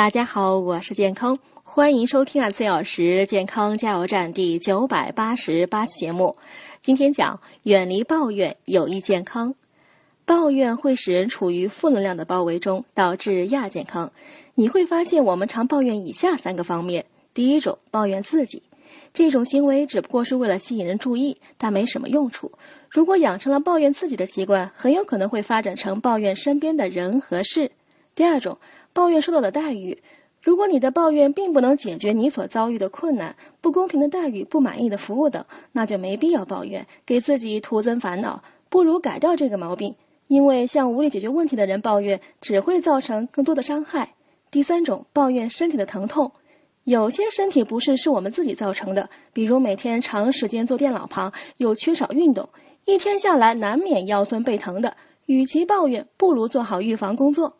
大家好，我是健康，欢迎收听二十四小时健康加油站第九百八十八期节目。今天讲远离抱怨，有益健康。抱怨会使人处于负能量的包围中，导致亚健康。你会发现，我们常抱怨以下三个方面：第一种，抱怨自己，这种行为只不过是为了吸引人注意，但没什么用处。如果养成了抱怨自己的习惯，很有可能会发展成抱怨身边的人和事。第二种。抱怨受到的待遇，如果你的抱怨并不能解决你所遭遇的困难、不公平的待遇、不满意的服务等，那就没必要抱怨，给自己徒增烦恼。不如改掉这个毛病，因为向无力解决问题的人抱怨，只会造成更多的伤害。第三种，抱怨身体的疼痛，有些身体不适是我们自己造成的，比如每天长时间坐电脑旁，又缺少运动，一天下来难免腰酸背疼的。与其抱怨，不如做好预防工作。